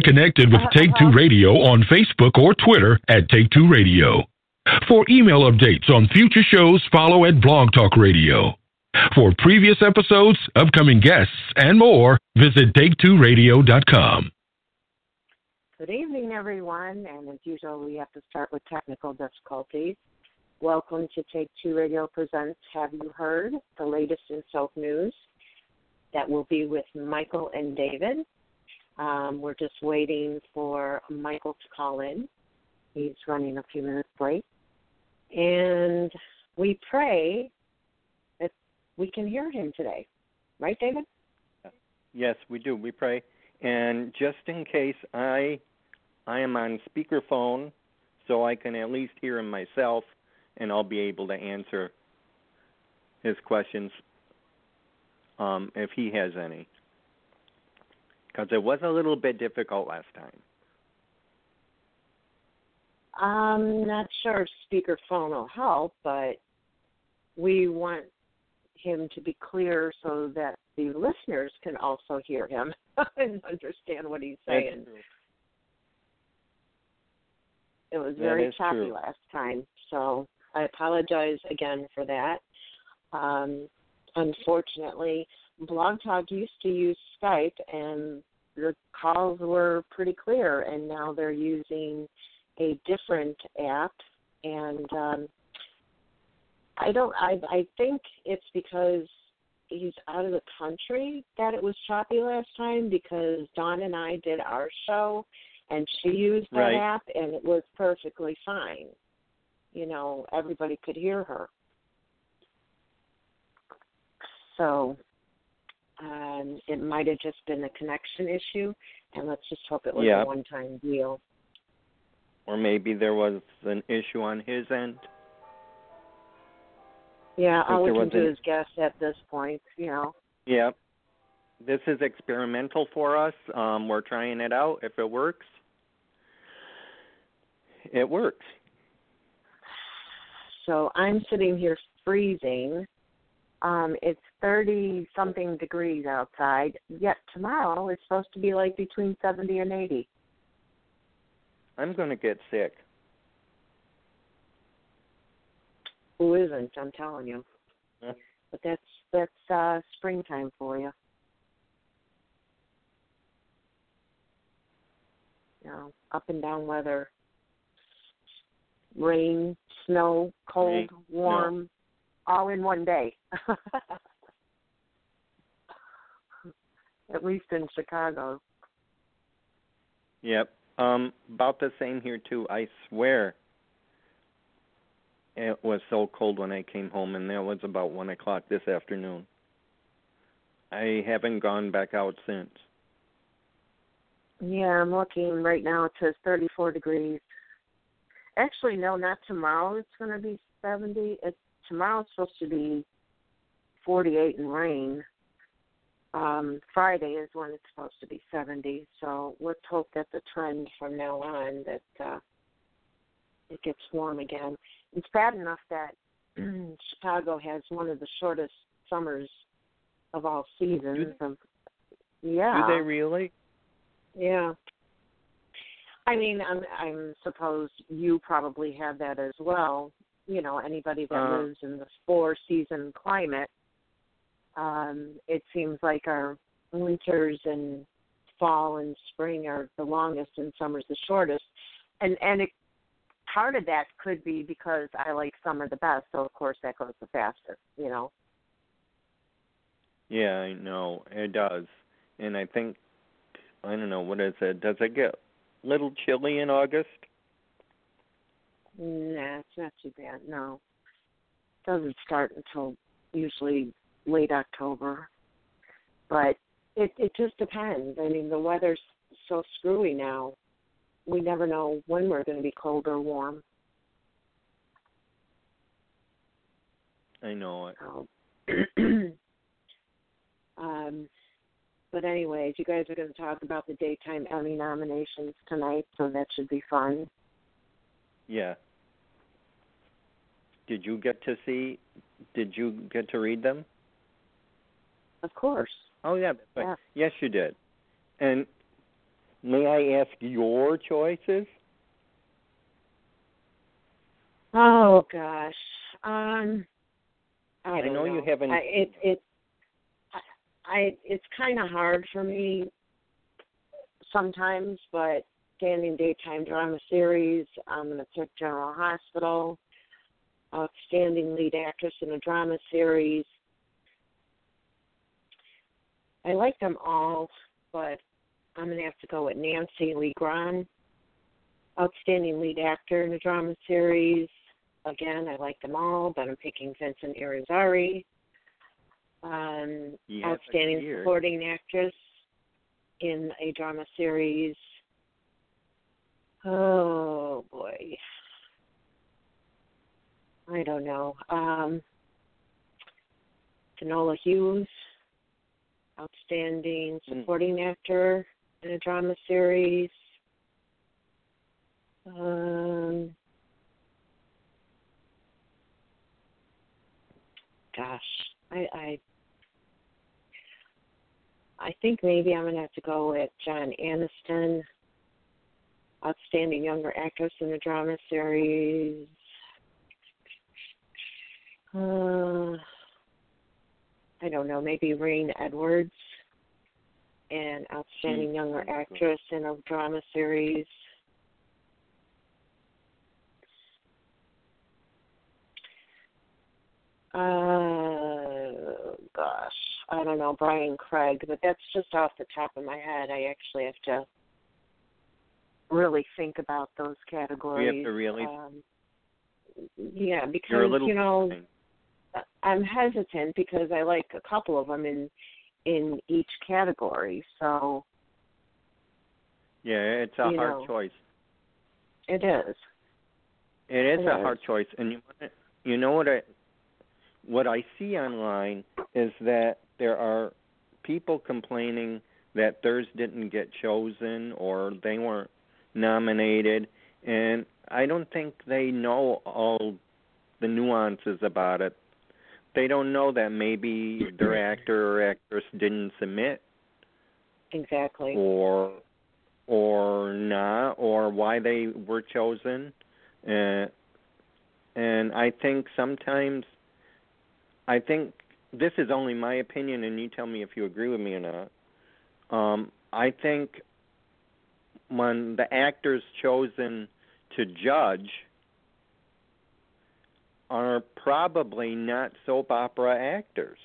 Okay. Well, Get connected with uh-huh. Take Two Radio on Facebook or Twitter at Take Two Radio. For email updates on future shows, follow at Blog Talk Radio. For previous episodes, upcoming guests, and more, visit Take2Radio.com. Good evening, everyone. And as usual, we have to start with technical difficulties. Welcome to Take Two Radio Presents Have You Heard? The latest in soap news. That will be with Michael and David. Um, we're just waiting for Michael to call in. He's running a few minutes late. And we pray that we can hear him today. Right, David? yes, we do. We pray. And just in case I I am on speakerphone so I can at least hear him myself and I'll be able to answer his questions um, if he has any. Because it was a little bit difficult last time. I'm not sure if speakerphone will help, but we want him to be clear so that the listeners can also hear him and understand what he's saying. It was very choppy true. last time, so I apologize again for that. Um, unfortunately, Blog Talk used to use Skype, and the calls were pretty clear, and now they're using a different app, and um, I don't. I I think it's because he's out of the country that it was choppy last time because Don and I did our show and she used that Right. app and it was perfectly fine. You know, everybody could hear her. So um it might have just been a connection issue and let's just hope it was Yeah. a one time deal. Or maybe there was an issue on his end. Yeah, all we can do an- is guess at this point, you know. Yeah. This is experimental for us. Um, we're trying it out. If it works, it works. So I'm sitting here freezing. Um, it's 30 something degrees outside, yet tomorrow it's supposed to be like between 70 and 80. I'm going to get sick. Who isn't? I'm telling you. Yeah. But that's that's uh springtime for you. You know, up and down weather. Rain, snow, cold, Rain, warm, all in one day. At least in Chicago. Yep. Um, about the same here too. I swear. It was so cold when I came home, and that was about one o'clock this afternoon. I haven't gone back out since. Yeah, I'm looking right now. It says 34 degrees. Actually, no, not tomorrow. It's going to be 70. It's tomorrow's supposed to be 48 and rain. Um, Friday is when it's supposed to be 70. So let's hope that the trend from now on that uh, it gets warm again. It's bad enough that Chicago has one of the shortest summers of all seasons. Of, yeah. Do they really? Yeah. I mean, I'm I'm suppose you probably have that as well. You know, anybody that Uh. lives in the four season climate, um, it seems like our winters and fall and spring are the longest and summer's the shortest. And and it part of that could be because I like summer the best, so of course that goes the fastest, you know. Yeah, I know it does, and I think I don't know what is it. Does it get a little chilly in August? Nah, it's not too bad. No, doesn't start until usually late October. But it it just depends. I mean, the weather's so screwy now. We never know when we're going to be cold or warm. I know it. So, um, but anyways, you guys are going to talk about the daytime Emmy nominations tonight, so that should be fun. Yeah. Did you get to see? Did you get to read them? Of course. Oh yeah, right. Yeah. Yes, you did. And may I ask your choices? Oh gosh. Um I don't know, you haven't I, it it I it's kind of hard for me sometimes, but standing daytime drama series, I'm going to pick General Hospital. Outstanding lead actress in a drama series. I like them all, but I'm going to have to go with Nancy Lee Grahn. Outstanding lead actor in a drama series. Again, I like them all, but I'm picking Vincent Irizarry. Um, outstanding supporting actress in a drama series. Oh boy. I don't know. Um Finola Hughes, outstanding hmm. supporting mm. actor in a drama series. Um gosh, I I I think maybe I'm gonna have to go with John Aniston, outstanding younger actress in a drama series. Uh, I don't know, maybe Reign Edwards, an outstanding younger actress in a drama series. Uh, gosh, I don't know, Brian Craig, but that's just off the top of my head. I actually have to really think about those categories. You have to really. Um, yeah, because you know, I'm hesitant because I like a couple of them in in each category. So. Yeah, it's a hard know, choice. It is. It is it a is. hard choice, and you you know what I what I see online is that there are people complaining that theirs didn't get chosen or they weren't nominated, and I don't think they know all the nuances about it. They don't know that maybe their actor or actress didn't submit. Exactly. Or or not, or why they were chosen. Uh, and I think sometimes, I think this is only my opinion, and you tell me if you agree with me or not. Um, I think when the actors chosen to judge are probably not soap opera actors.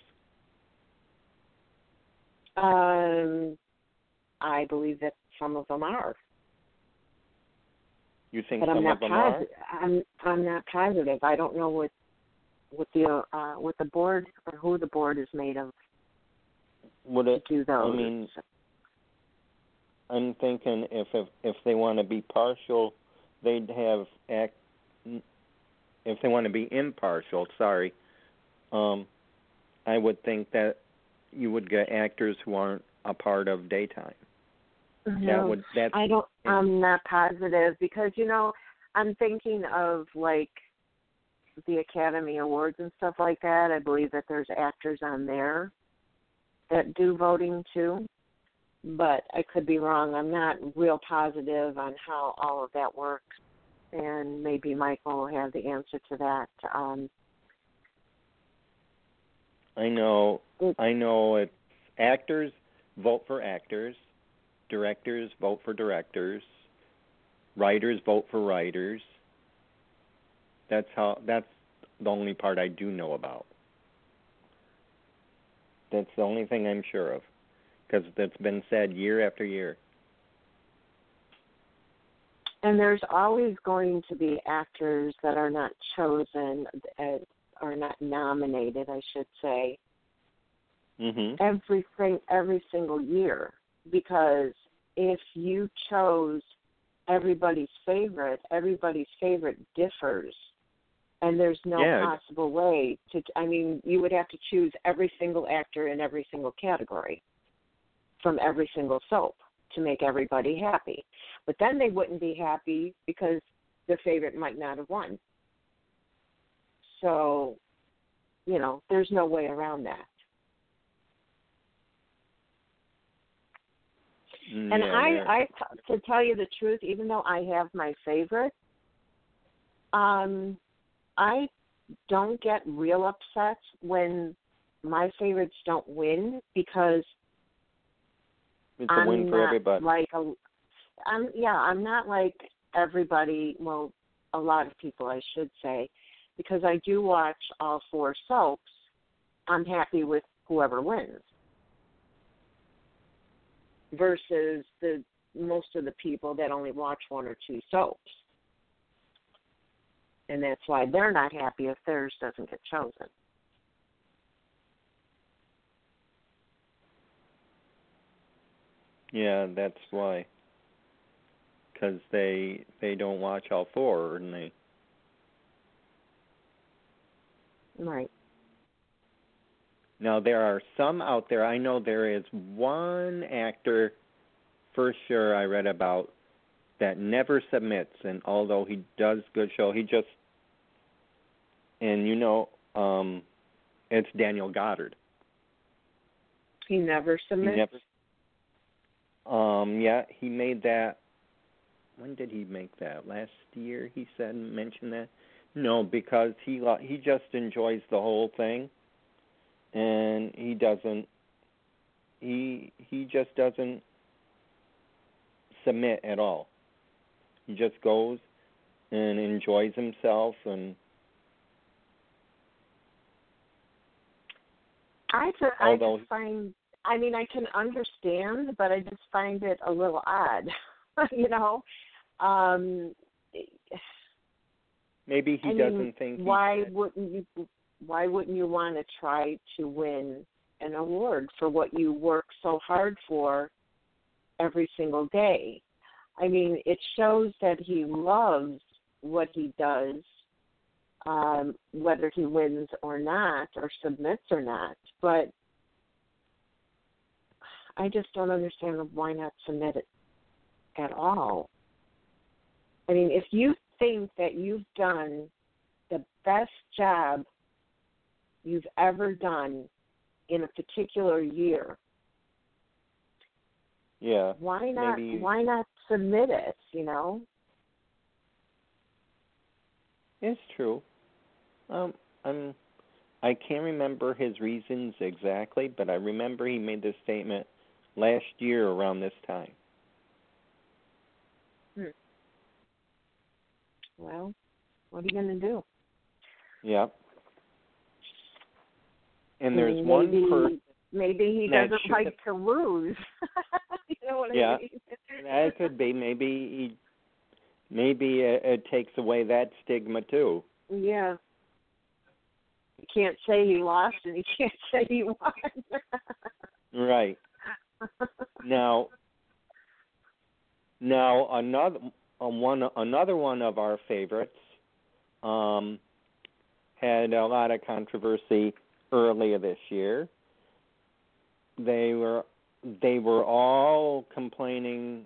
Um, I believe that some of them are. You think but some I'm not of them posi- are? I'm I'm not positive. I don't know what what the uh what the board or who the board is made of. Would it do those? I mean I'm thinking if if, if they want to be partial, they'd have act. If they want to be impartial, sorry, um, I would think that you would get actors who aren't a part of daytime. No, that would that. I don't. I'm not positive because you know I'm thinking of like the Academy Awards and stuff like that. I believe that there's actors on there that do voting too but I could be wrong. I'm not real positive on how all of that works, and maybe Michael will have the answer to that. Um, I know. I know. It's actors vote for actors, directors vote for directors, writers vote for writers. That's how. That's the only part I do know about. That's the only thing I'm sure of because that's been said year after year. And there's always going to be actors that are not chosen, uh, or not nominated, I should say. Mm-hmm. Every every single year, because if you chose everybody's favorite, everybody's favorite differs and there's no yeah. possible way to i mean you would have to choose every single actor in every single category from every single soap to make everybody happy. But then they wouldn't be happy because their favorite might not have won. So, you know, there's no way around that. Mm, And yeah, I, I, to tell you the truth, even though I have my favorite, um, I don't get real upset when my favorites don't win because it's a I'm win for not everybody. like a, I'm yeah, I'm not like everybody. Well, a lot of people, I should say, because I do watch all four soaps. I'm happy with whoever wins. Versus the most of the people that only watch one or two soaps. And that's why they're not happy if theirs doesn't get chosen. Yeah, that's why. Because they they don't watch all four, and they Right. now there are some out there. I know there is one actor, for sure. I read about that never submits, and although he does good show, he just and you know, um, it's Daniel Goddard. He never He submits. never. Um. Yeah, he made that. When did he make that? Last year, he said mentioned that. No, because he he just enjoys the whole thing, and he doesn't. He he just doesn't submit at all. He just goes and enjoys himself and I just, I just find, I mean, I can understand, but I just find it a little odd. you know, um, maybe he I mean, doesn't think why should. wouldn't you? Why wouldn't you want to try to win an award for what you work so hard for every single day? I mean, it shows that he loves what he does, um, whether he wins or not, or submits or not. But I just don't understand why not submit it at all. I mean, if you think that you've done the best job you've ever done in a particular year, Yeah. why not Maybe- why not submit it, you know? It's true. Um, I'm. I can't remember his reasons exactly, but I remember he made this statement last year around this time. Hmm. Well, what are you going to do? Yep. And there's mean, one maybe, person maybe he doesn't should like to lose. you know what Yeah. I mean? that could be maybe he, maybe it, it takes away that stigma too. Yeah. You can't say he lost and you can't say he won. Right. Now, now another uh, one another one of our favorites um, had a lot of controversy earlier this year. They were they were all complaining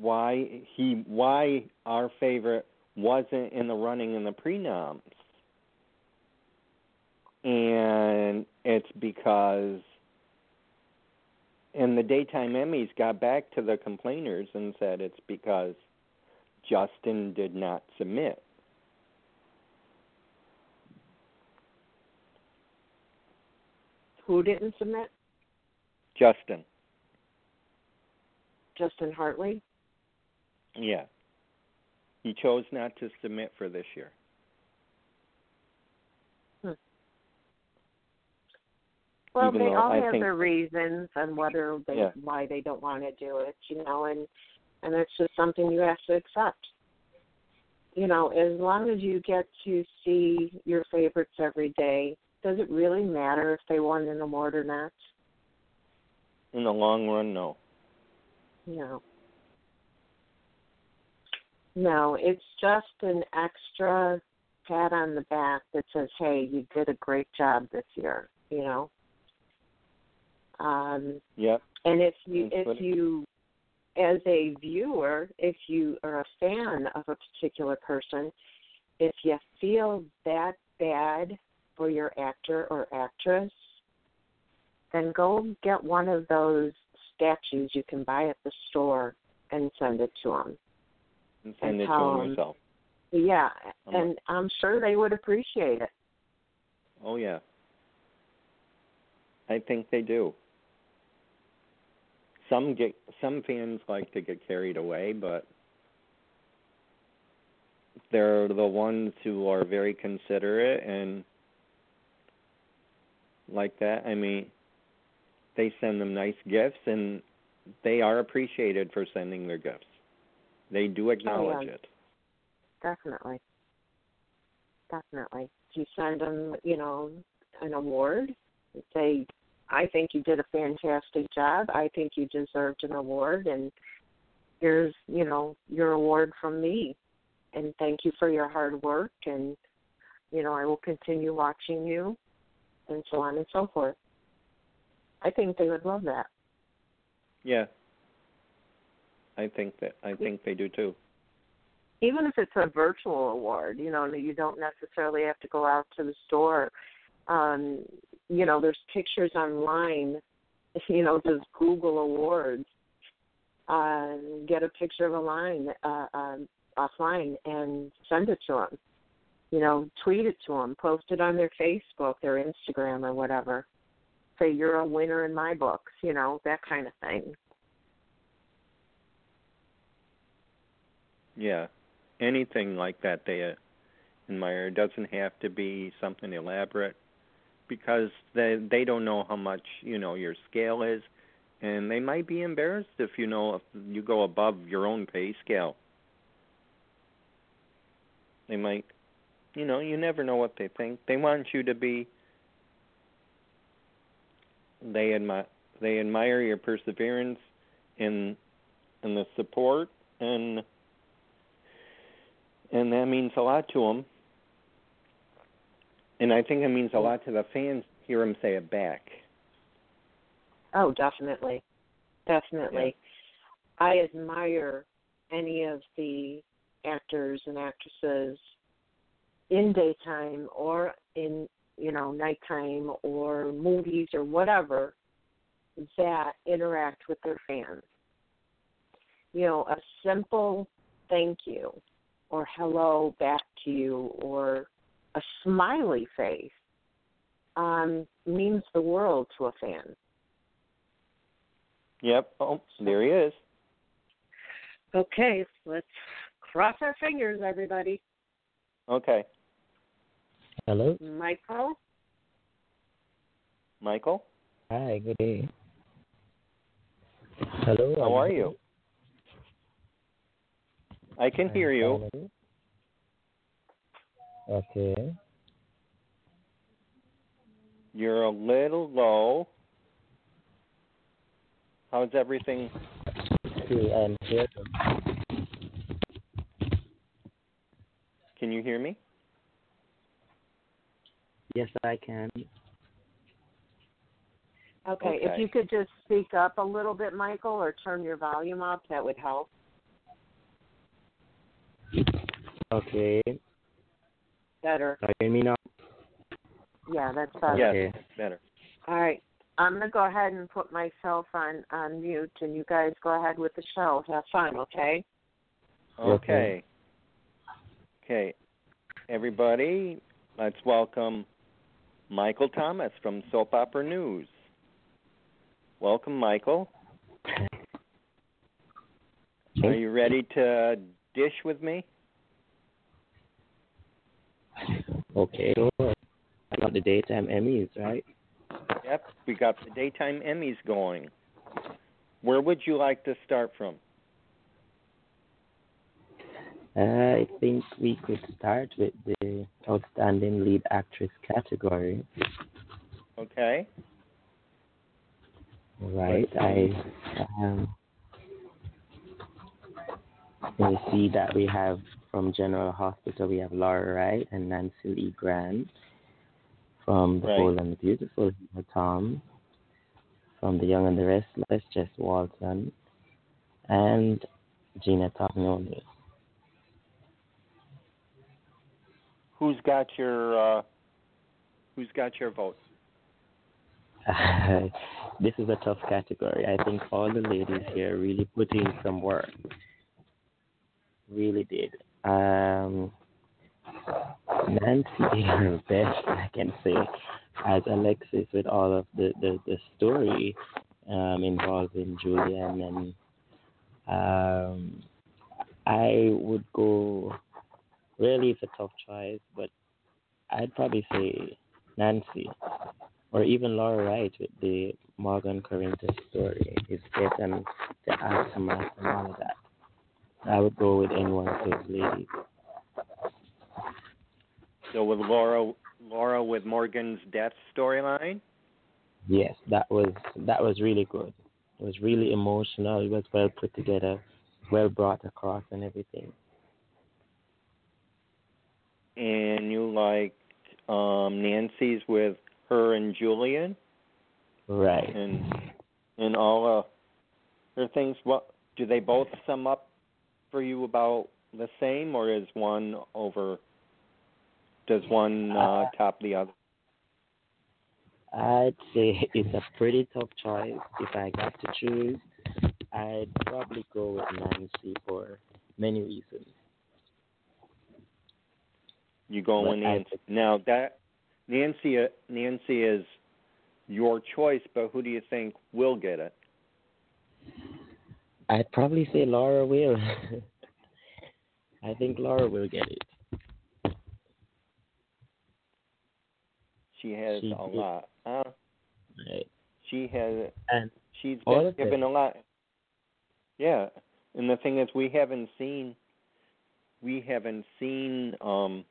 why he why our favorite wasn't in the running in the prenoms. And it's because and the daytime Emmys got back to the complainers and said it's because Justin did not submit. Who didn't submit? Justin, Justin Hartley. yeah. He chose not to submit for this year. Well, Even they all I have think- their reasons and whether they Yeah. why they don't want to do it, you know, and and it's just something you have to accept. You know, as long as you get to see your favorites every day, does it really matter if they won an award or not? In the long run, no. No. No, it's just an extra pat on the back that says, "Hey, you did a great job this year," you know. Um, Yep. and if you That's if you as a viewer, if you are a fan of a particular person, if you feel that bad for your actor or actress, then go get one of those statues you can buy at the store and send it to them. And send And it to them 'em- yourself. Yeah, Um, and I'm sure they would appreciate it. Oh yeah. I think they do. Some get some fans like to get carried away, but they're the ones who are very considerate and like that. I mean, they send them nice gifts and they are appreciated for sending their gifts. They do acknowledge it. Definitely. Definitely. You send them, you know, an award. Say, I think you did a fantastic job. I think you deserved an award, and here's, you know, your award from me. And thank you for your hard work. And, you know, I will continue watching you, and so on and so forth. I think they would love that. Yeah. I think that I think they do too. even if it's a virtual award, you know, you don't necessarily have to go out to the store. Um, you know, there's pictures online. You know, just Google awards. Uh, get a picture of a line uh, um, offline and send it to them. You know, tweet it to them, post it on their Facebook, their Instagram, or whatever. Say you're a winner in my books. You know, that kind of thing. Yeah, anything like that they admire. It doesn't have to be something elaborate because they they don't know how much you know your scale is, and they might be embarrassed if you know if you go above your own pay scale. They might, you know, you never know what they think. They want you to be. They admire they admire your perseverance and and the support and and that means a lot to them. And I think it means a lot to the fans to hear them say it back. Oh, definitely. Definitely. I admire any of the actors and actresses in daytime or in, you know, nighttime or movies or whatever that interact with their fans. You know, a simple thank you or hello back to you or a smiley face um, means the world to a fan. Yep. Oh, there he is. Okay, let's cross our fingers, everybody. Okay. Hello. Michael, Michael, Hi. Good day. Hello. how are you? I can hear you. Okay. You're a little low. How's everything? See, I'm here. Can you hear me? Yes, I can. okay, if you could just speak up a little bit, Michael, or turn your volume up, that would help. Okay. Better. Can you hear me now? Yeah, that's better. Yes, Okay. better. All right. I'm going to go ahead and put myself on, on mute, and you guys go ahead with the show. Have fun, okay? Okay. Okay. Everybody, let's welcome Michael Thomas from Soap Opera News. Welcome, Michael. Are you ready to dish with me? Okay. I got the daytime Emmys, right? Yep, we got the daytime Emmys going. Where would you like to start from? I think we could start with the outstanding lead actress category. Okay. Right. I um see that we have from General Hospital we have Laura Wright and Nancy Lee Grahn. From The Right. Bold and the Beautiful, Tom. From The Young and the Restless, Jess Walton. And Gina Tognoni. Who's got your uh who's got your vote? this is a tough category. I think all the ladies here really put in some work. Really did. Um, Nancy did her best, I can say, as Alexis with all of the, the, the story um, involving Julian. And um, I would go, really, it's a tough choice, but I'd probably say Nancy or even Laura Wright with the Morgan Corinthos story, his death and the aftermath and all of that. I would go with any one of those ladies. So with Laura, Laura with Morgan's death storyline. Yes, that was that was really good. It was really emotional. It was well put together, well brought across, and everything. And you like um, Nancy's with her and Julian. Right. And and all uh, her things. What do they both sum up for you about the same, or is one over? Does one uh, uh, top the other? I'd say it's a pretty tough choice. If I got to choose, I'd probably go with Nancy for many reasons. You go with Nancy. Now that Nancy uh, Nancy is your choice, but who do you think will get it? I'd probably say Laura will. I think Laura will get it. She has she, a lot. Huh? Right. She has. And she's been given a lot. Yeah, and the thing is, we haven't seen. We haven't seen um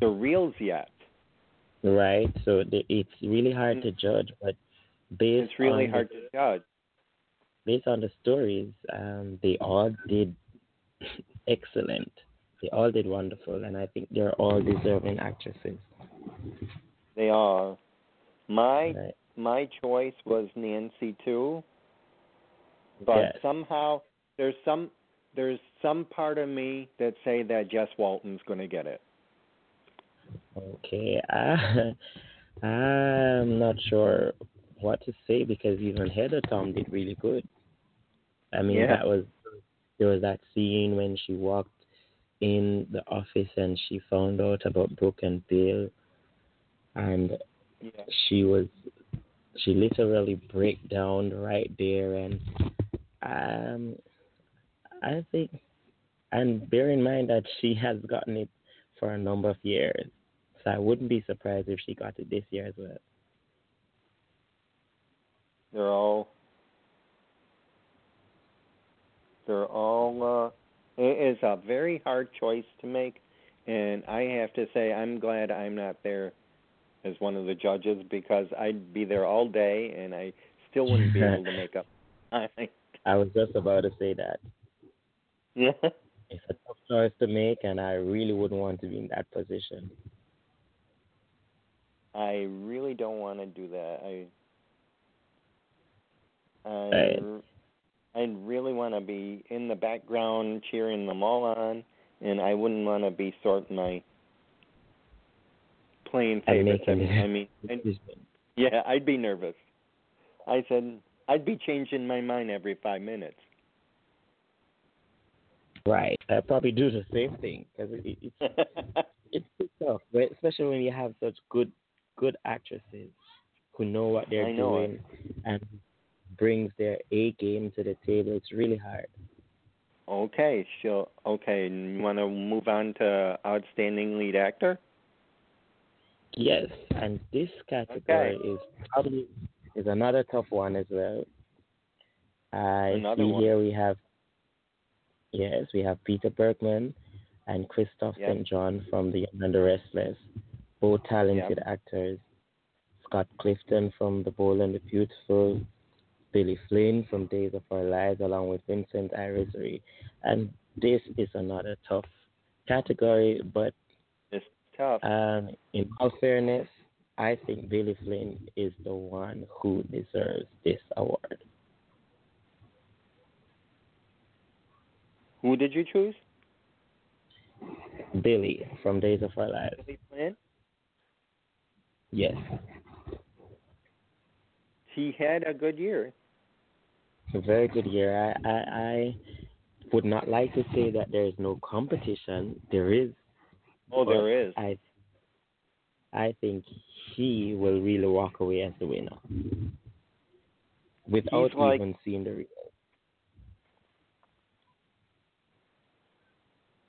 the reels yet. Right. So it's really hard to judge, but based it's really hard the, to judge. Based on the stories, um, they all did excellent. They all did wonderful, and I think they're all deserving actresses. They are. My right. my choice was Nancy too, but yes. somehow there's some there's some part of me that say that Jess Walton's going to get it. Okay, I, I'm not sure what to say because even Heather Tom did really good. I mean, yeah. that was there was that scene when she walked in the office and she found out about Brooke and Bill, and yeah. she was she literally break down right there, and um, I think, and bear in mind that she has gotten it for a number of years. So I wouldn't be surprised if she got it this year as well. They're all they're all uh it is a very hard choice to make and I have to say I'm glad I'm not there as one of the judges because I'd be there all day and I still wouldn't be able to make up. I was just about to say that. Yeah. It's a tough choice to make and I really wouldn't want to be in that position. I really don't want to do that. I I right. Um, I really want to be in the background cheering them all on, and I wouldn't want to be sorting my playing favorites. I mean, I mean I'd, yeah, I'd be nervous. I said I'd be changing my mind every five minutes. Right, I'd probably do the same thing because it, it's it's tough, right? especially when you have such good good actresses who know what they're doing and brings their A game to the table. It's really hard. Okay, sure. Okay, you want to move on to outstanding lead actor? Yes, and this category okay. is probably is another tough one as well. I another see one. here we have yes, we have Peter Bergman and Kristoff yep. St. John from The Young and the Restless both talented yep. actors. Scott Clifton from The Bold and the Beautiful, Billy Flynn from Days of Our Lives, along with Vincent Irizarry. And this is another tough category, but it's tough. Um, in all fairness, I think Billy Flynn is the one who deserves this award. Who did you choose? Billy from Days of Our Lives. Billy Flynn. Yes. He had a good year. A very good year. I, I, I would not like to say that there is no competition. There is. Oh, there is. I, I think he will really walk away as the winner without even seeing the result.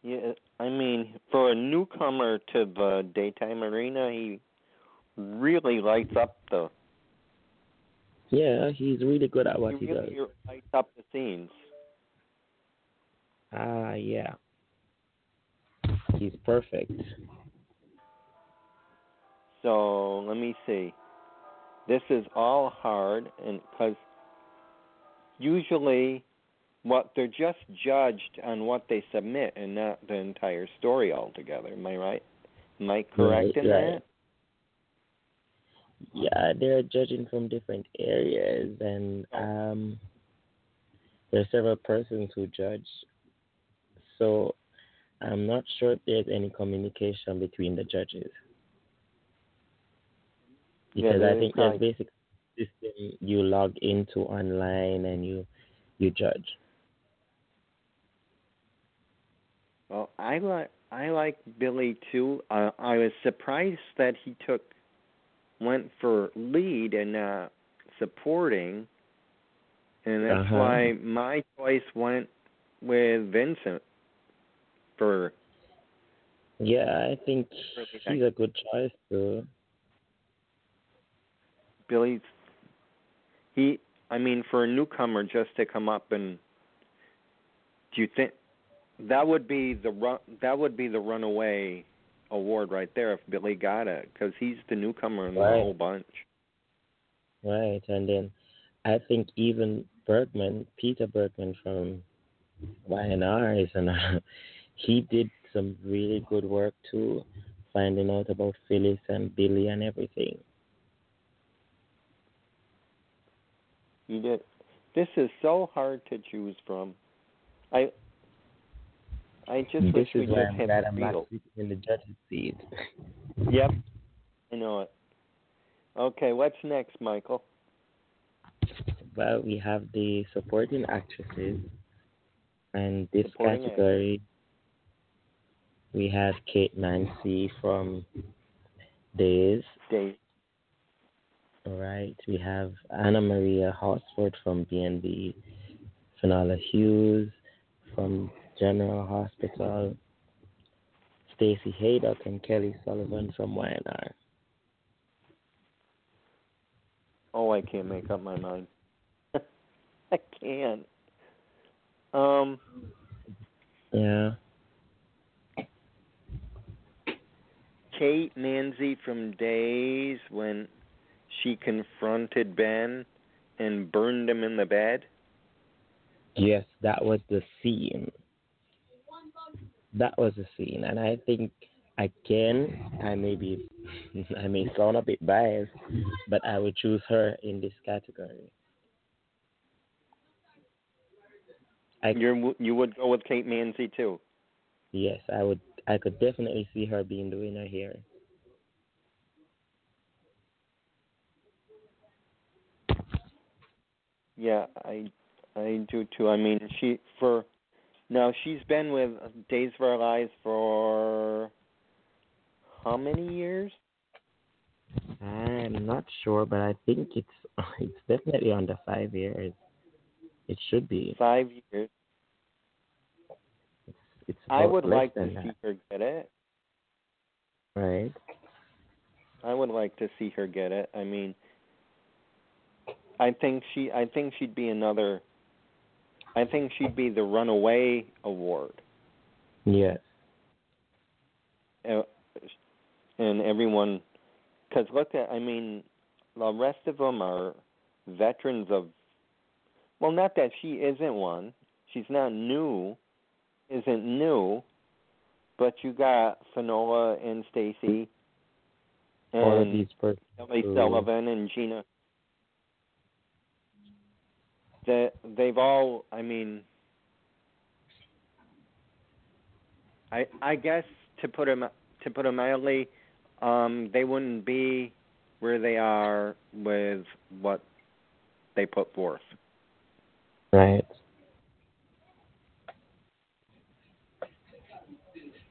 Yeah, I mean, for a newcomer to the daytime arena, he really lights up the. Yeah, he's really good at what he, he really does. lights up the scenes. Ah, uh, yeah. He's perfect. So let me see. This is all hard, and because usually what they're just judged on what they submit and not the entire story altogether. Am I right? Am I correct right, in right. that? Yeah, they're judging from different areas, and um, there are several persons who judge. So I'm not sure if there's any communication between the judges. Because yeah, I think there's basic system you log into online and you you judge. Well, I like I like Billy too. Uh, I was surprised that he took went for lead and uh supporting, and that's Uh-huh. why my choice went with Vincent for Yeah, I think he's a good choice too. Billy's. He, I mean, for a newcomer just to come up and do you think that would be the run? That would be the runaway award right there if Billy got it because he's the newcomer in the Right. whole bunch. Right, and then I think even Bergman, Peter Bergman from YNR, is an, he did some really good work too, finding out about Phyllis and Billy and everything. You did. This is so hard to choose from. I. I just this wish we just I'm had glad I'm not in the judge's seat. Yep. I know it. Okay, what's next, Michael? Well, we have the supporting actresses, and this Supporting category we have Kate Mansi from Days. Dave. All right, we have Anna Maria Horsford from BNB, Finola Hughes from General Hospital, Stacy Haiduk and Kelly Sullivan from YNR. Oh, I can't make up my mind. I can't. Um, Yeah, Kate Mansi from Days when she confronted Ben and burned him in the bed. yes, that was the scene. That was the scene, and I think again, I may be, I may sound a bit biased, but I would choose her in this category. I You you would go with Kate Mansi too. Yes, I would. I could definitely see her being the winner here. Yeah, I I do too. I mean, she for now she's been with Days of Our Lives for how many years? I'm not sure, but I think it's it's definitely under five years. It should be. Five years. It's, it's I would like to than see her get it. right? I would like to see her get it. I mean, I think she I think she'd be another I think she'd be the runaway award. Yes. Uh, And everyone cuz look at I mean the rest of them are veterans of well not that she isn't one. She's not new. Isn't new. But you got Finola and Stacy and. Kelly Sullivan and Gina. That they've all. I mean, I I guess to put them to put them mildly, um, they wouldn't be where they are with what they put forth. Right.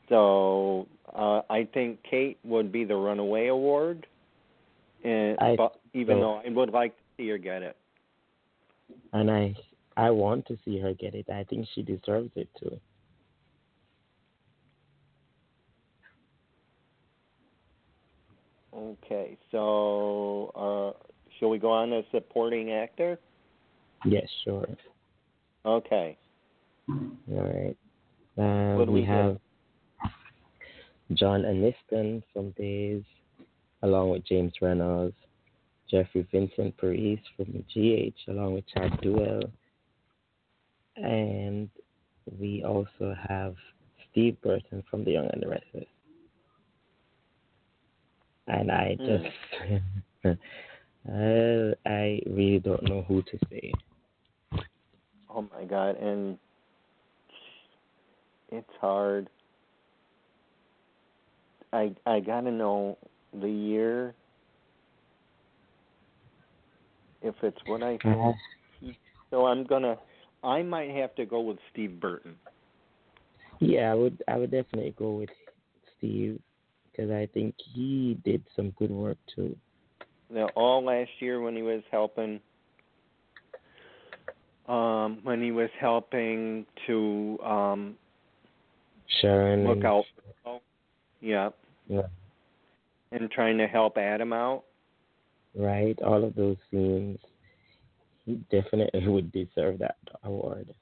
So uh, I think Kate would be the runaway award, and I- but even so- though I would like to see her get it. And I I want to see her get it. I think she deserves it too. Okay, so uh, shall we go on as supporting actor? Yes, sure. Okay. All right. Uh, What do we, we have John Aniston from Days, along with James Reynolds, Jeffrey Vincent Parise from GH, along with Chad Duell, and we also have Steve Burton from The Young and the Restless. And I Hmm. just, uh, I really don't know who to say. Oh my God, and it's hard. I I gotta know the year. If it's what I Uh, so I'm gonna I might have to go with Steve Burton. Yeah, I would I would definitely go with Steve because I think he did some good work too. Now all last year when he was helping um when he was helping to um Sharon look out yeah Yeah. and trying to help Adam out. Right, all of those scenes, he definitely would deserve that award.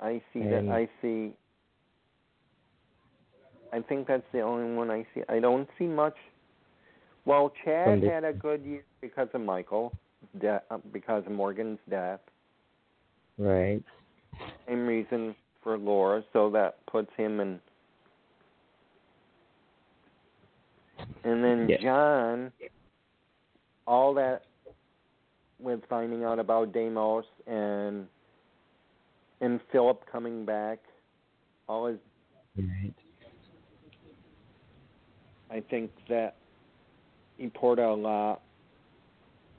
I see And- that. I see. I think that's the only one I see. I don't see much. Well, Chad had a good year because of Michael, de- uh, because of Morgan's death. Right. Same reason for Laura, so that puts him in. And then Yeah. John, all that with finding out about Deimos and and Philip coming back, all his Right. I think that he poured a lot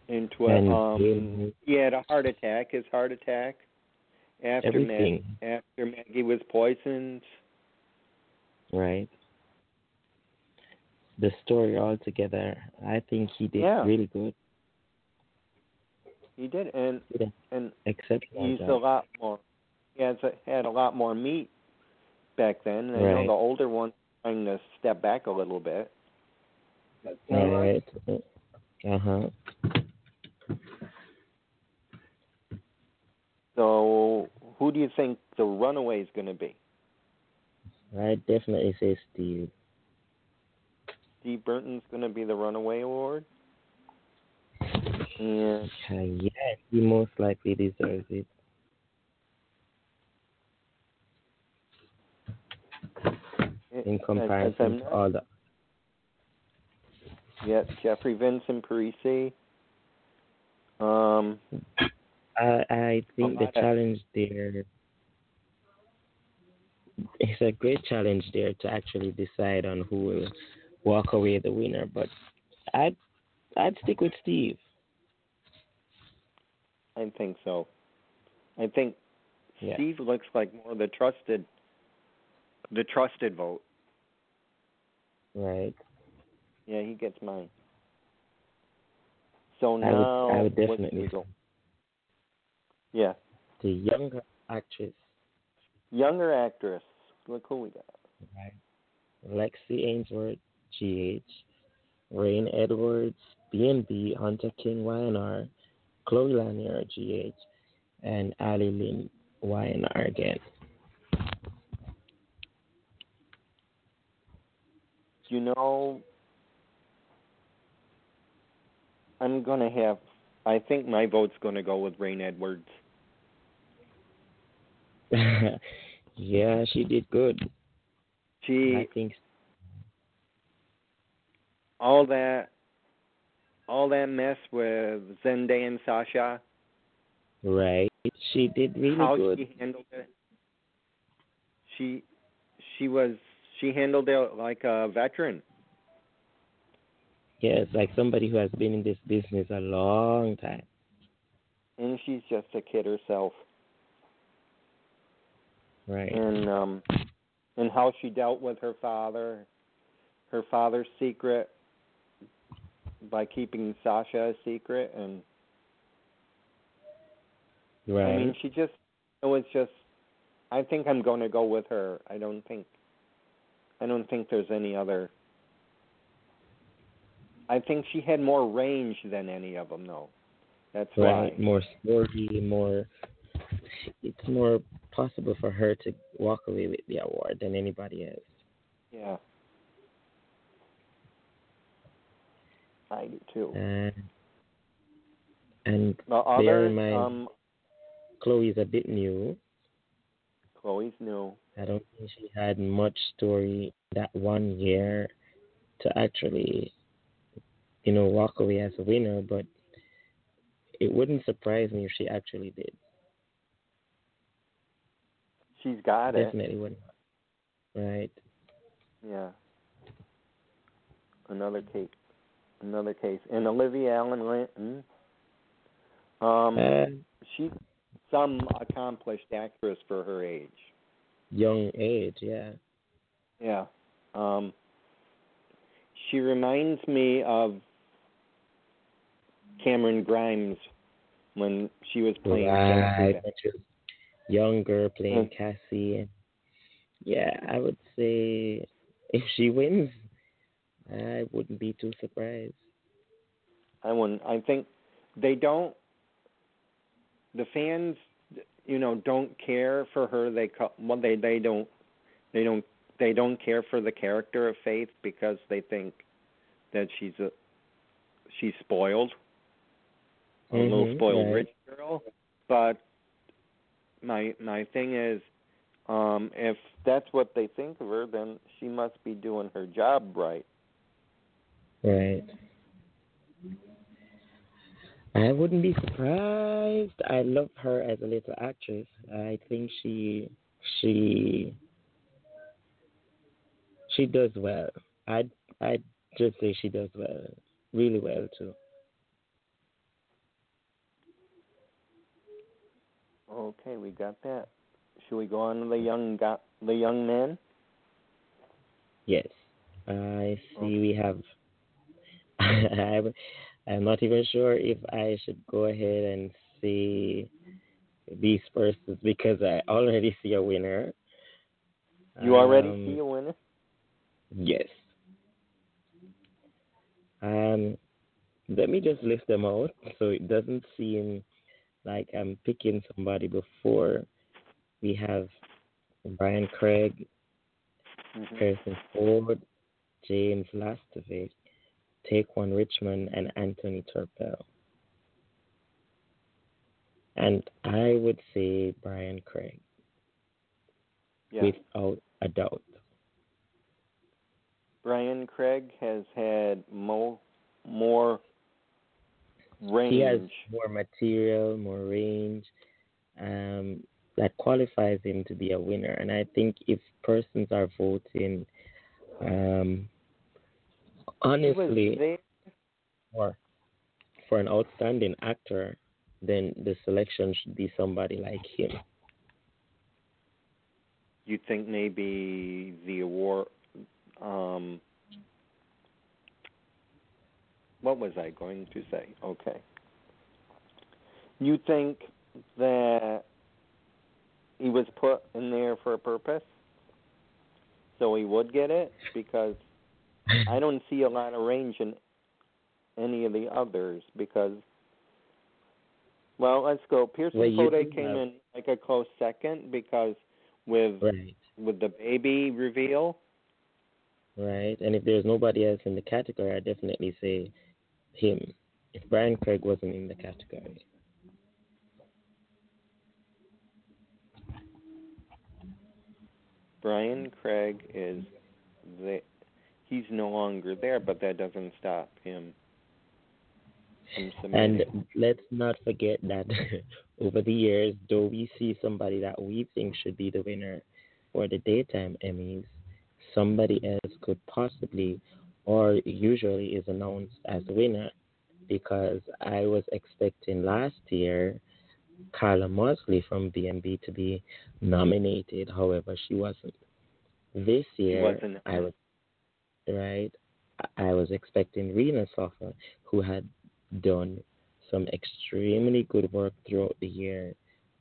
into it. And Um, Jane- he had a heart attack. His heart attack after Everything. Maggie, after Maggie was poisoned. Right. The story altogether, I think he did Yeah. really good. He did, and Yeah. and Except he's a lot more. He has a, had a lot more meat back then. I know Right. the older one trying to step back a little bit. All right. Uh huh. So, who do you think the runaway is going to be? I definitely say Steve. Steve Burton's going to be the runaway award. And Uh, yeah, he most likely deserves it. in comparison to all the Yes, Jeffrey Vincent Parise. Um, I I think the challenge there it's a great challenge there to actually decide on who will walk away the winner, but I'd I'd stick with Steve. I think so. I think Yeah. Steve looks like more the trusted, the trusted vote. Right. Yeah, he gets mine. So I would now, I would definitely go? Yeah, the younger actress, younger actress. Look who we got. right? Lexi Ainsworth, GH, Reign Edwards, B&B, Hunter King, YNR, Chloe Lanier, GH, and Ali Lynn, YNR again. You know, I'm gonna have. I think my vote's gonna go with Reign Edwards. yeah, she did good. She I think all that all that mess with Zende and Sasha, right. She did really how good. she handled it. She she was she handled it like a veteran. Yes, like somebody who has been in this business a long time. And she's just a kid herself. Right. And um and how she dealt with her father, her father's secret by keeping Sasha a secret and right. I mean she just it was just I think I'm going to go with her. I don't think I don't think there's any other I think she had more range than any of them though. That's right. why. More story, more it's more possible for her to walk away with the award than anybody else. Yeah. I do too. And and The bear others, in mind, um, Chloe's a bit new. Chloe's new. I don't think she had much story that one year to actually, you know, walk away as a winner, but it wouldn't surprise me if she actually did. She's got it. Definitely wouldn't. Right. Yeah. Another case. Another case. And Olivia Allen Linton. Um, Uh, she's some accomplished actress for her age. young age, yeah. Yeah. Um, she reminds me of Camryn Grimes when she was playing Right. Jessica. when she was younger, playing Mm. Cassie. Yeah, I would say if she wins, I wouldn't be too surprised. I wouldn't. I think they don't. The fans, you know, don't care for her. They call, well, they they don't, they don't they don't care for the character of Faith because they think that she's a she's spoiled, a little Mhm, spoiled right. rich girl. But my my thing is, um, if that's what they think of her, then she must be doing her job right. Right. I wouldn't be surprised. I love her as a little actress. I think she she she does well. I'd I'd just say she does well. Really well too. Okay, we got that. Should we go on to the young go- the young men? Yes. I see we have I'm I'm not even sure if I should go ahead and see these persons because I already see a winner. You already Um, see a winner? Yes. Um, let me just list them out so it doesn't seem like I'm picking somebody before. We have Bryan Craig, Mhm. Pierson Fode, James Lastovic, Tequan Richmond, and Anthony Turpel. And I would say Bryan Craig Yeah. without a doubt. Bryan Craig has had more more range. He has more material, more range, um, that qualifies him to be a winner. And I think if persons are voting, um, honestly, there. for for an outstanding actor, then the selection should be somebody like him. You think maybe the award um what was I going to say? Okay. You think that he was put in there for a purpose? So he would get it? Because I don't see a lot of range in any of the others because well, let's go. Pierson Well, came have- in like a close second because with Right. with the baby reveal, Right. And if there's nobody else in the category, I definitely say him. If Bryan Craig wasn't in the category. Bryan Craig is the he's no longer there, but that doesn't stop him from And let's not forget that over the years, though we see somebody that we think should be the winner for the daytime Emmys, somebody else could possibly or usually is announced as the winner because I was expecting last year Karla Mosley from B&B to be nominated. However, she wasn't. This year, wasn't. I was right. I was expecting Rena Sofer, who had done some extremely good work throughout the year,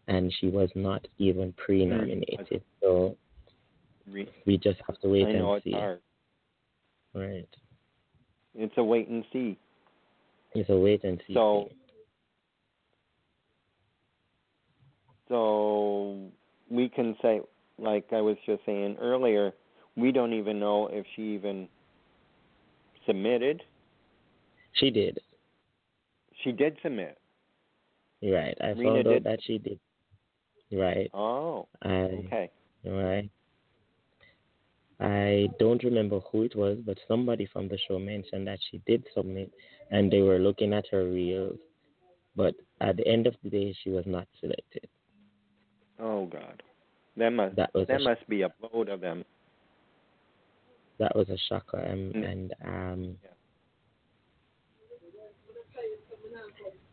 and she was not even pre-nominated. So we just have to wait I know and it's see. hard. Right. It's a wait and see. It's a wait and see. So- So we can say, like I was just saying earlier, we don't even know if she even submitted. she did. She did submit. Right. I Rena found did? out that she did. Right. Oh, I okay. right. I don't remember who it was, but somebody from the show mentioned that she did submit, and they were looking at her reels. But at the end of the day, she was not selected. Oh God, that must That that must be a blow of them. That was a shocker, and, Mm. and um, Yeah.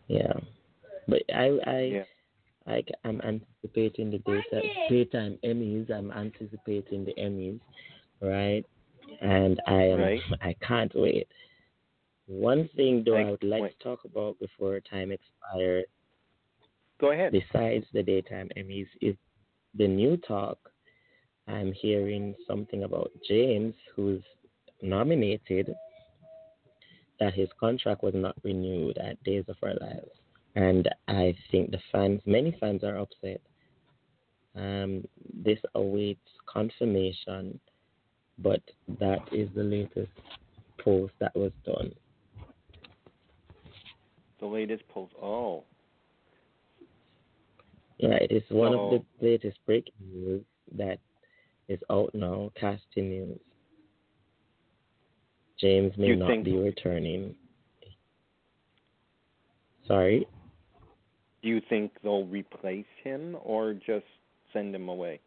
yeah. But I I Yeah. I am anticipating the daytime, daytime Emmys. I'm anticipating the Emmys, right? And I am Right. I can't wait. One thing though I I would like wait. to talk about before time expires, Go ahead. besides the daytime Emmys, is the new talk. I'm hearing something about James, who's nominated, that his contract was not renewed at Days of Our Lives. And I think the fans, many fans are upset. Um, this awaits confirmation, but that is the latest post that was done. The latest post. Oh, Right, it's one So- of the latest breaking news that is out now, casting news. James may You not think- be returning. Sorry? do you think they'll replace him or just send him away?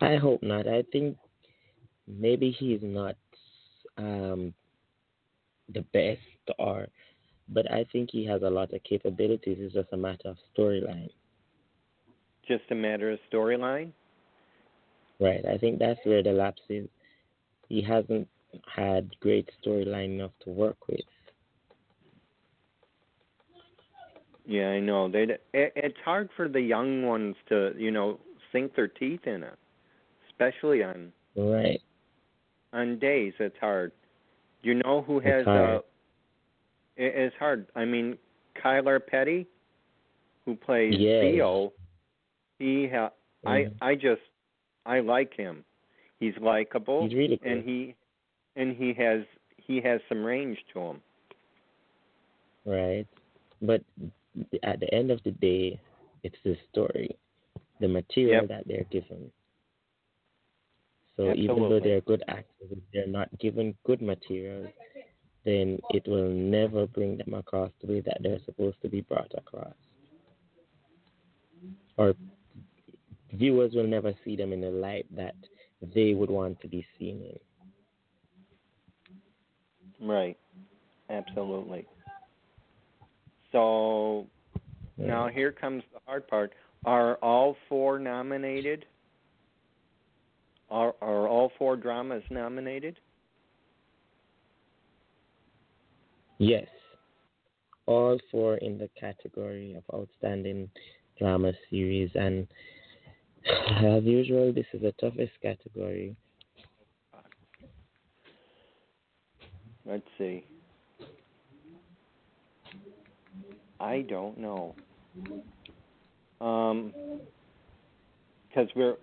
I hope not. I think maybe he's not um, the best, or, but I think he has a lot of capabilities. It's just a matter of storyline, Just a matter of storyline. Right? I think that's where the lapse is. He hasn't had great storyline enough to work with. Yeah, I know. They it, it's hard for the young ones to, you know, sink their teeth in it, especially on Right. on days. It's hard. You know who has hard. uh it, it's hard. I mean, Kyler Pettis, who plays Yes. Theo, he ha- I. I just I like him. He's likable He's really good. and he and he has he has some range to him. right? But at the end of the day, it's the story, the material Yep. that they're given. So even though they're good actors, if they're not given good material, then it will never bring them across the way that they're supposed to be brought across. Or viewers will never see them in the light that they would want to be seen in. Right. Absolutely. So now here comes the hard part. Are all four nominated? Are are all four dramas nominated? Yes. All four in the category of outstanding drama series and as usual this is the toughest category. Let's see. I don't know. Um, because we're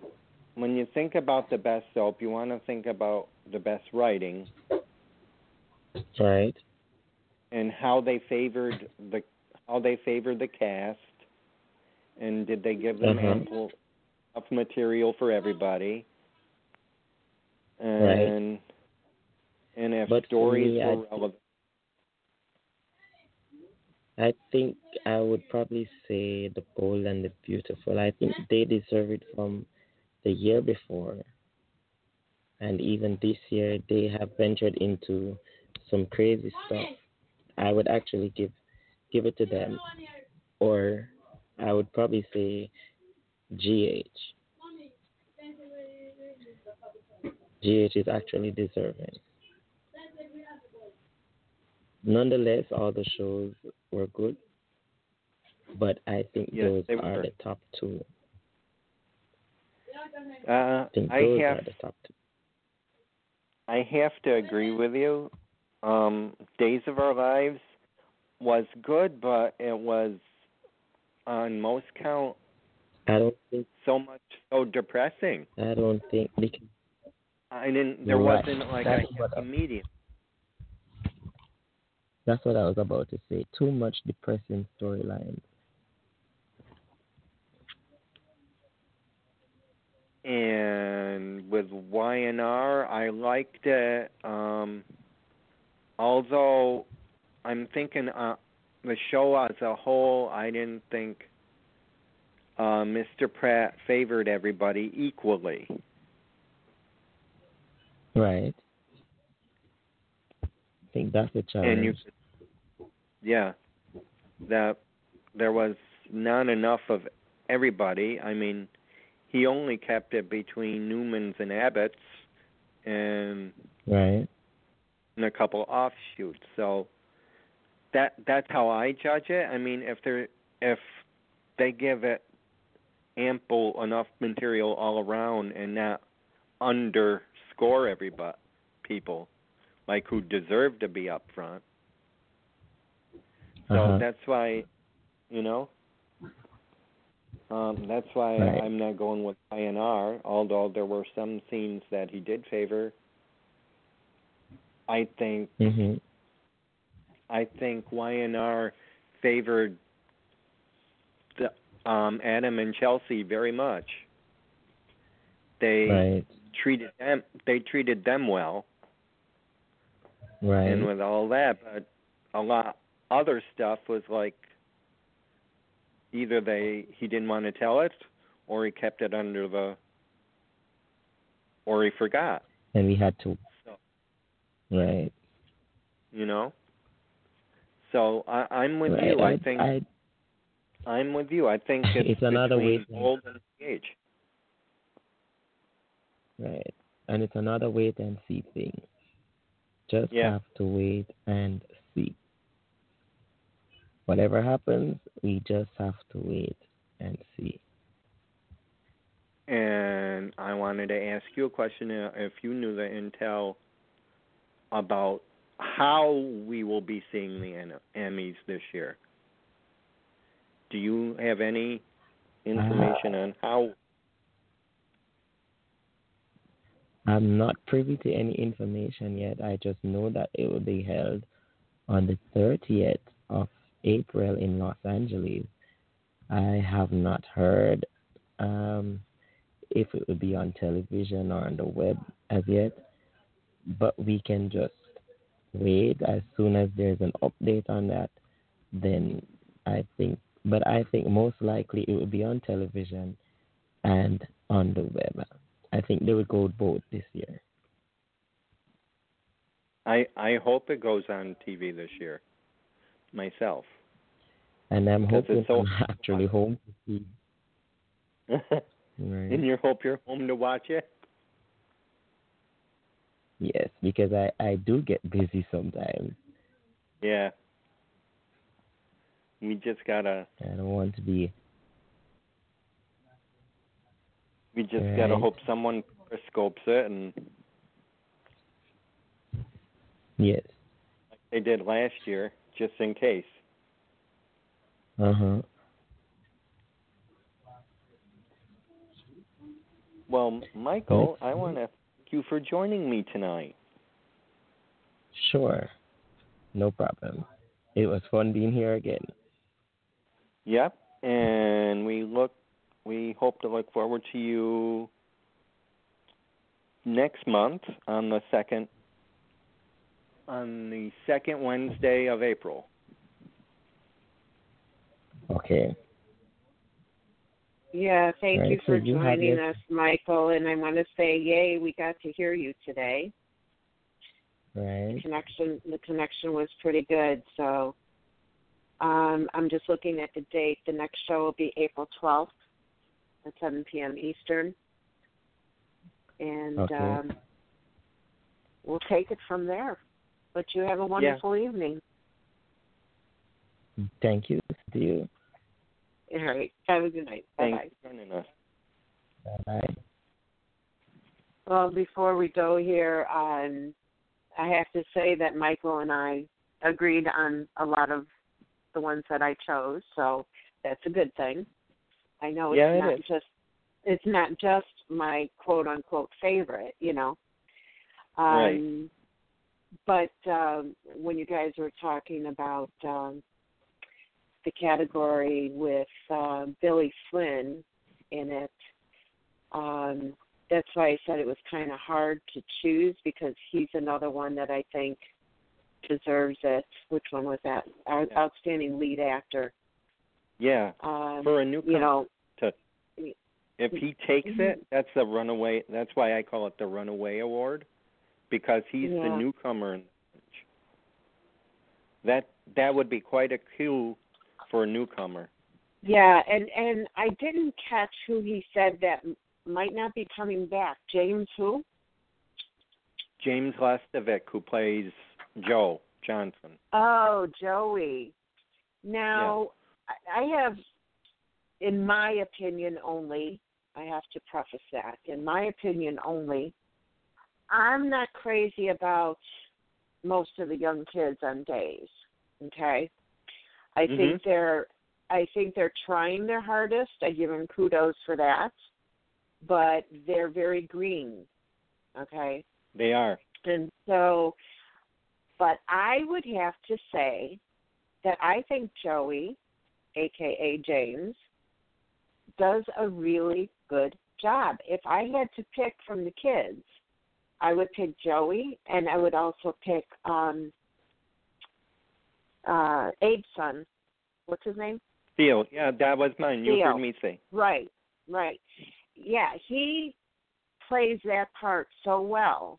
when you think about the best soap, you want to think about the best writing Right? and how they favored the how they favored the cast, and did they give them Uh-huh. ample of material for everybody, and and if But stories me, were I'd- relevant. I think I would probably say the bold and the beautiful. I think they deserve it from the year before. and even this year they have ventured into some crazy stuff. I would actually give give it to them, or I would probably say GH. GH is actually deserving. Nonetheless, all the shows were good, but I think yes, those are the top two. Uh, I I have the top two. I have to agree with you. Um, Days of Our Lives was good, but it was on most count I don't think so much so depressing. I don't think because I didn't. There right. wasn't like That's a what medium. that's what I was about to say. Too much depressing storylines. And with YNR, I liked it. Um, although I'm thinking uh, the show as a whole, I didn't think uh, Mr. Pratt favored everybody equally. Right. I think that's the challenge. And you, yeah, that there was not enough of everybody. I mean, he only kept it between Newmans and Abbott's, and right. and a couple offshoots. So that that's how I judge it. I mean, if they if they give it ample enough material all around and not underscore everybody people like who deserve to be up front. So Uh-huh. that's why, you know, um, that's why Right. I'm not going with YNR. Although there were some scenes that he did favor. I think Mhm. I think YNR favored um, Adam and Chelsea very much. They Right. treated them they treated them well, Right. and with all that, but a lot other stuff was like either they he didn't want to tell it, or he kept it under the, or he forgot. and we had to. So. Right. You know. So I, I'm with right. you. I, I think I, I'm with you. I think it's, It's another way to- old and age. right. And it's another wait and see thing. Just Yeah. have to wait and see. Whatever happens, we just have to wait and see. And I wanted to ask you a question uh, if you knew the intel about how we will be seeing the Em- Emmys this year. Do you have any information on how? I'm not privy to any information yet. I just know that it will be held on the 30th of April in Los Angeles. I have not heard um, if it will be on television or on the web as yet, but we can just wait. As soon as there's an update on that, then I think, but I think most likely it will be on television and on the web. I think they would go both this year. I I hope it goes on TV this year. Myself. And I'm Because hoping so- I'm actually home to see. In Right. your hope you're home to watch it. Yes, because I I do get busy sometimes. Yeah. We just gotta I don't want to be. we just gotta hope someone periscopes it and Yes. they did last year, just in case. Uh huh. Well, Michael, I want to thank you for joining me tonight. Sure. No problem. It was fun being here again. Yep, and we look, we hope to look forward to you next month on the second, on the second Wednesday of April. Okay. Yeah, thank Right, you for so you joining us, Michael. And I want to say, yay, we got to hear you today. Right. Connection, the connection was pretty good. So, um, I'm just looking at the date. The next show will be April 12th at 7 p.m. Eastern, and Okay. um, we'll take it from there. But you have a wonderful evening. Thank you. See you. All right. Have a good night. Bye Thanks bye. for joining us. Bye bye. Well, before we go here, um, I have to say that Michael and I agreed on a lot of the ones that I chose, so that's a good thing. I know it's Yeah, not is. just it's not just my quote unquote favorite, you know. Um, But um, when you guys were talking about um, the category with uh, Billy Flynn in it, um, that's why I said it was kind of hard to choose because he's another one that I think deserves it. Which one was that? Our Yeah. outstanding lead actor. Yeah, Um, for a newcomer, you know, to, if he takes Mhm. it, that's the runaway. That's why I call it the runaway award, because he's the newcomer. in the. That that would be quite a coup for a newcomer. yeah, and and I didn't catch who he said that might not be coming back. James who? James Lastovic, who plays Joe Johnson. Oh, Joey. Now, I I have, in my opinion only, I have to preface that. In my opinion only, I'm not crazy about most of the young kids on days. Okay, I Mhm. think they're, I think they're trying their hardest. I give them kudos for that, but they're very green. Okay, They are. and so, but I would have to say that I think Joey, aka James, does a really good job. If I had to pick from the kids, I would pick Joey, and I would also pick um uh Abe's son. What's his name? Theo. Yeah, that was mine. You Theo. heard me say. Right, right. Yeah, he plays that part so well.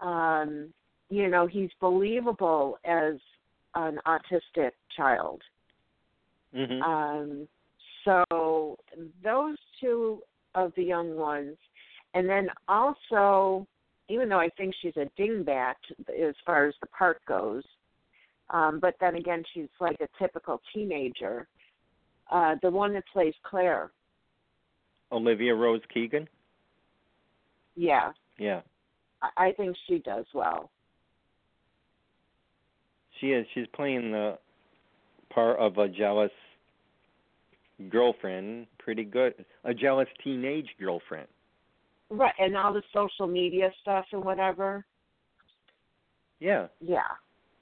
Um, you know, he's believable as an autistic child. hmm Um, so those two of the young ones, and then also, even though I think she's a dingbat as far as the part goes, um, but then again, she's like a typical teenager. Uh, the one that plays Claire, Olivia Rose Keegan. yeah, Yeah, I, I think she does well. She is. She's playing the part of a jealous girlfriend. Pretty good. A jealous teenage girlfriend. Right, and all the social media stuff and whatever. Yeah. Yeah,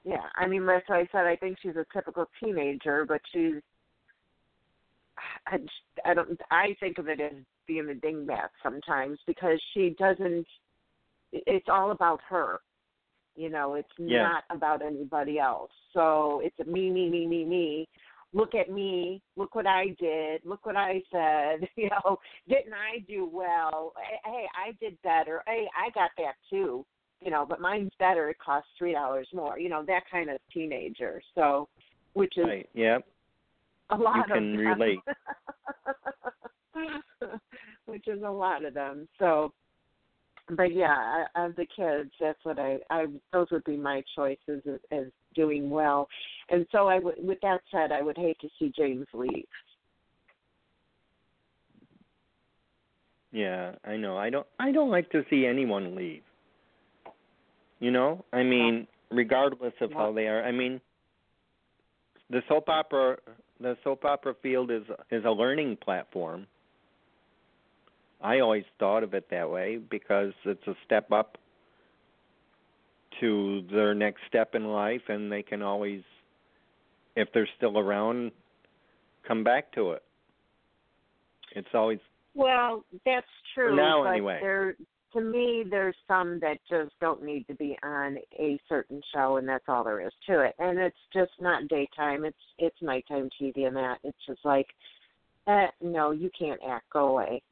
yeah. I mean, that's why I said I think she's a typical teenager, but she's. I, I don't. I think of it as being a dingbat sometimes because she doesn't. It's all about her. You know, it's Yeah. not about anybody else. So it's a me, me, me, me, me. Look at me. Look what I did. Look what I said. You know, didn't I do well? Eh, hey, I did better. Hey, I got that too you know, but mine's better. It costs three dollars more. You know, that kind of teenager. So, which is Right. Yeah. a lot can of them. relate. which is a lot of them. So, but yeah, of the kids, that's what I. I those would be my choices as, as doing well. And so, I would. With that said, I would hate to see James leave. Yeah, I know. I don't I don't like to see anyone leave. You know? I mean, regardless of how they are. I mean, the soap opera the soap opera field is is a learning platform. I always thought of it that way because it's a step up to their next step in life and they can always if they're still around come back to it. It's always Well, that's true. now, but anyway. there, to me, there's some that just don't need to be on a certain show, and that's all there is to it. And it's just not daytime; it's it's nighttime TV, and that it's just like uh, no, you can't act. Go away.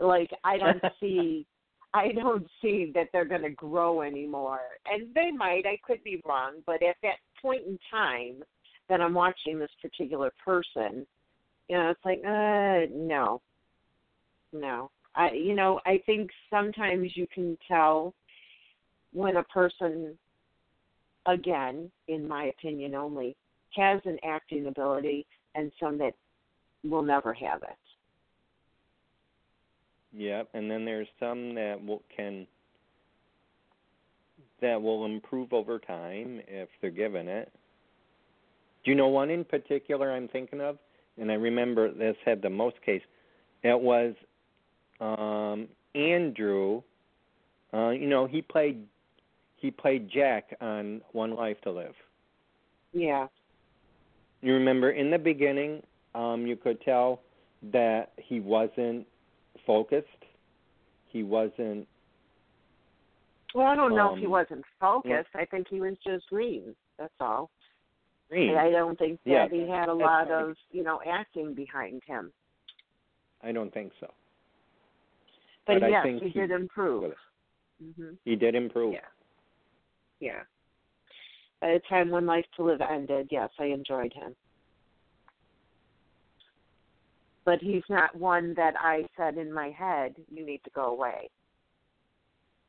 Like I don't see, I don't see that they're going to grow anymore. And they might. I could be wrong, but at that point in time that I'm watching this particular person, you know, it's like, uh, no, no. I, you know, I think sometimes you can tell when a person, again, in my opinion only, has an acting ability and some that will never have it. Yep, and then there's some that will, can that will improve over time if they're given it. Do you know one in particular I'm thinking of? And I remember this had the most case. It was um Andrew. Uh, you know, he played he played Jack on One Life to Live. Yeah. You remember in the beginning, um, you could tell that he wasn't focused. He wasn't. Well, I don't know um, if he wasn't focused. I think he was just green. That's all. Green. I don't think that Yeah, he had a lot of, you know, acting behind him. I don't think so. But, But yes, he he- did improve. with it. hmm He did improve. Yeah. Yeah. By the time One Life to Live ended, yes, I enjoyed him. But he's not one that I said in my head, "You need to go away."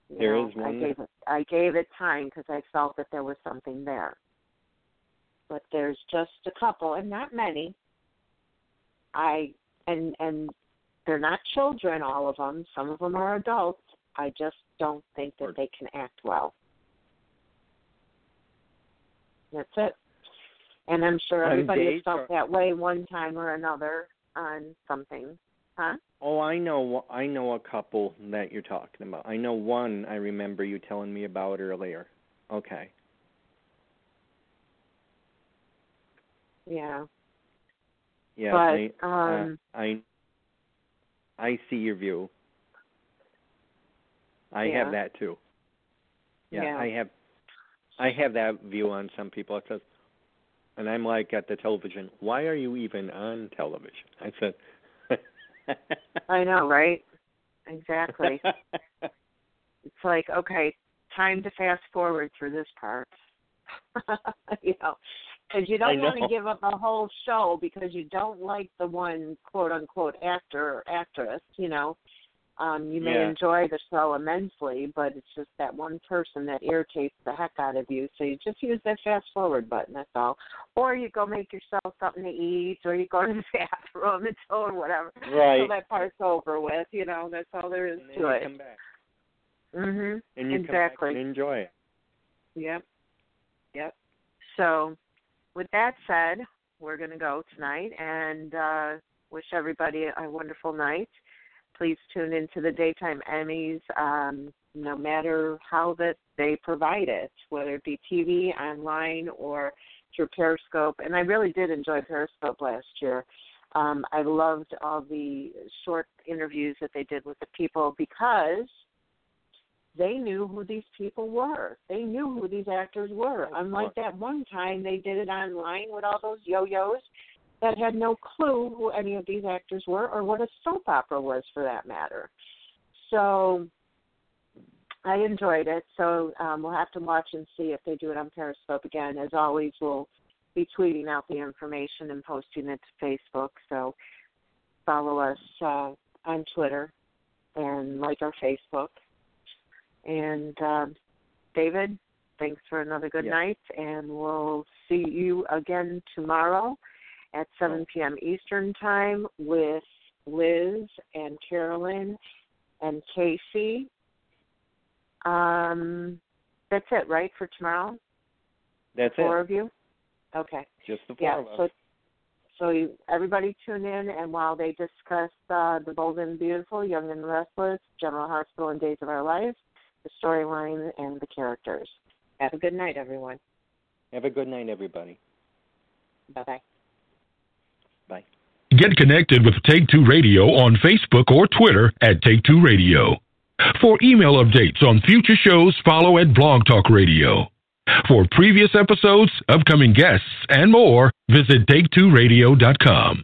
You There know, is one I gave it. I gave it time because I felt that there was something there. But there's just a couple, and not many. I and and they're not children, all of them. Some of them are adults. I just don't think that they can act well. That's it. And I'm sure everybody has felt that way one time or another on something. Huh? Oh, I know. I know a couple that you're talking about. I know one. I remember you telling me about earlier. Okay. Yeah. Yeah. but I, uh, um I. I see your view. I Yeah. have that too. Yeah, Yeah. I have. I have that view on some people. It says, and I'm like at the television. Why are you even on television? I said. I know, right? Exactly. it's like, okay, time to fast forward through this part. you know, because you don't want to give up a whole show because you don't like the one quote unquote actor or actress. You know, um, you may Yeah. enjoy the show immensely, but it's just that one person that irritates the heck out of you. So you just use that fast forward button. That's all. Or you go make yourself something to eat, or you go to the bathroom and so or whatever. Right. So that part's over with. You know, that's all there is to you it. come back. Mhm. And you exactly. come back and enjoy it. Yep. Yep. So, with that said, we're going to go tonight and uh, wish everybody a wonderful night. Please tune into the daytime Emmys, um, no matter how that they provide it, whether it be TV, online, or through Periscope. And I really did enjoy Periscope last year. Um, I loved all the short interviews that they did with the people because they knew who these people were. They knew who these actors were. Unlike that one time they did it online with all those yo-yos that had no clue who any of these actors were or what a soap opera was for that matter. So I enjoyed it. So um, we'll have to watch and see if they do it on Periscope again. As always, we'll be tweeting out the information and posting it to Facebook. So follow us uh, on Twitter and like our Facebook. And um, David, thanks for another good night, and we'll see you again tomorrow at 7 p.m. Eastern Time with Liz and Carolyn and Casey. Um, that's it, right, for tomorrow? That's Four it. of you? Okay. Just the four Yeah, of us. so so you, everybody tune in, and while they discuss uh, the Bold and Beautiful, Young and Restless, General Hospital, and Days of Our Lives, the storyline, and the characters. Have a good night, everyone. Have a good night, everybody. Bye bye. Bye. Get connected with Take Two Radio on Facebook or Twitter at Take Two Radio. For email updates on future shows, follow at Blog Talk Radio. For previous episodes, upcoming guests, and more, visit Take2Radio.com.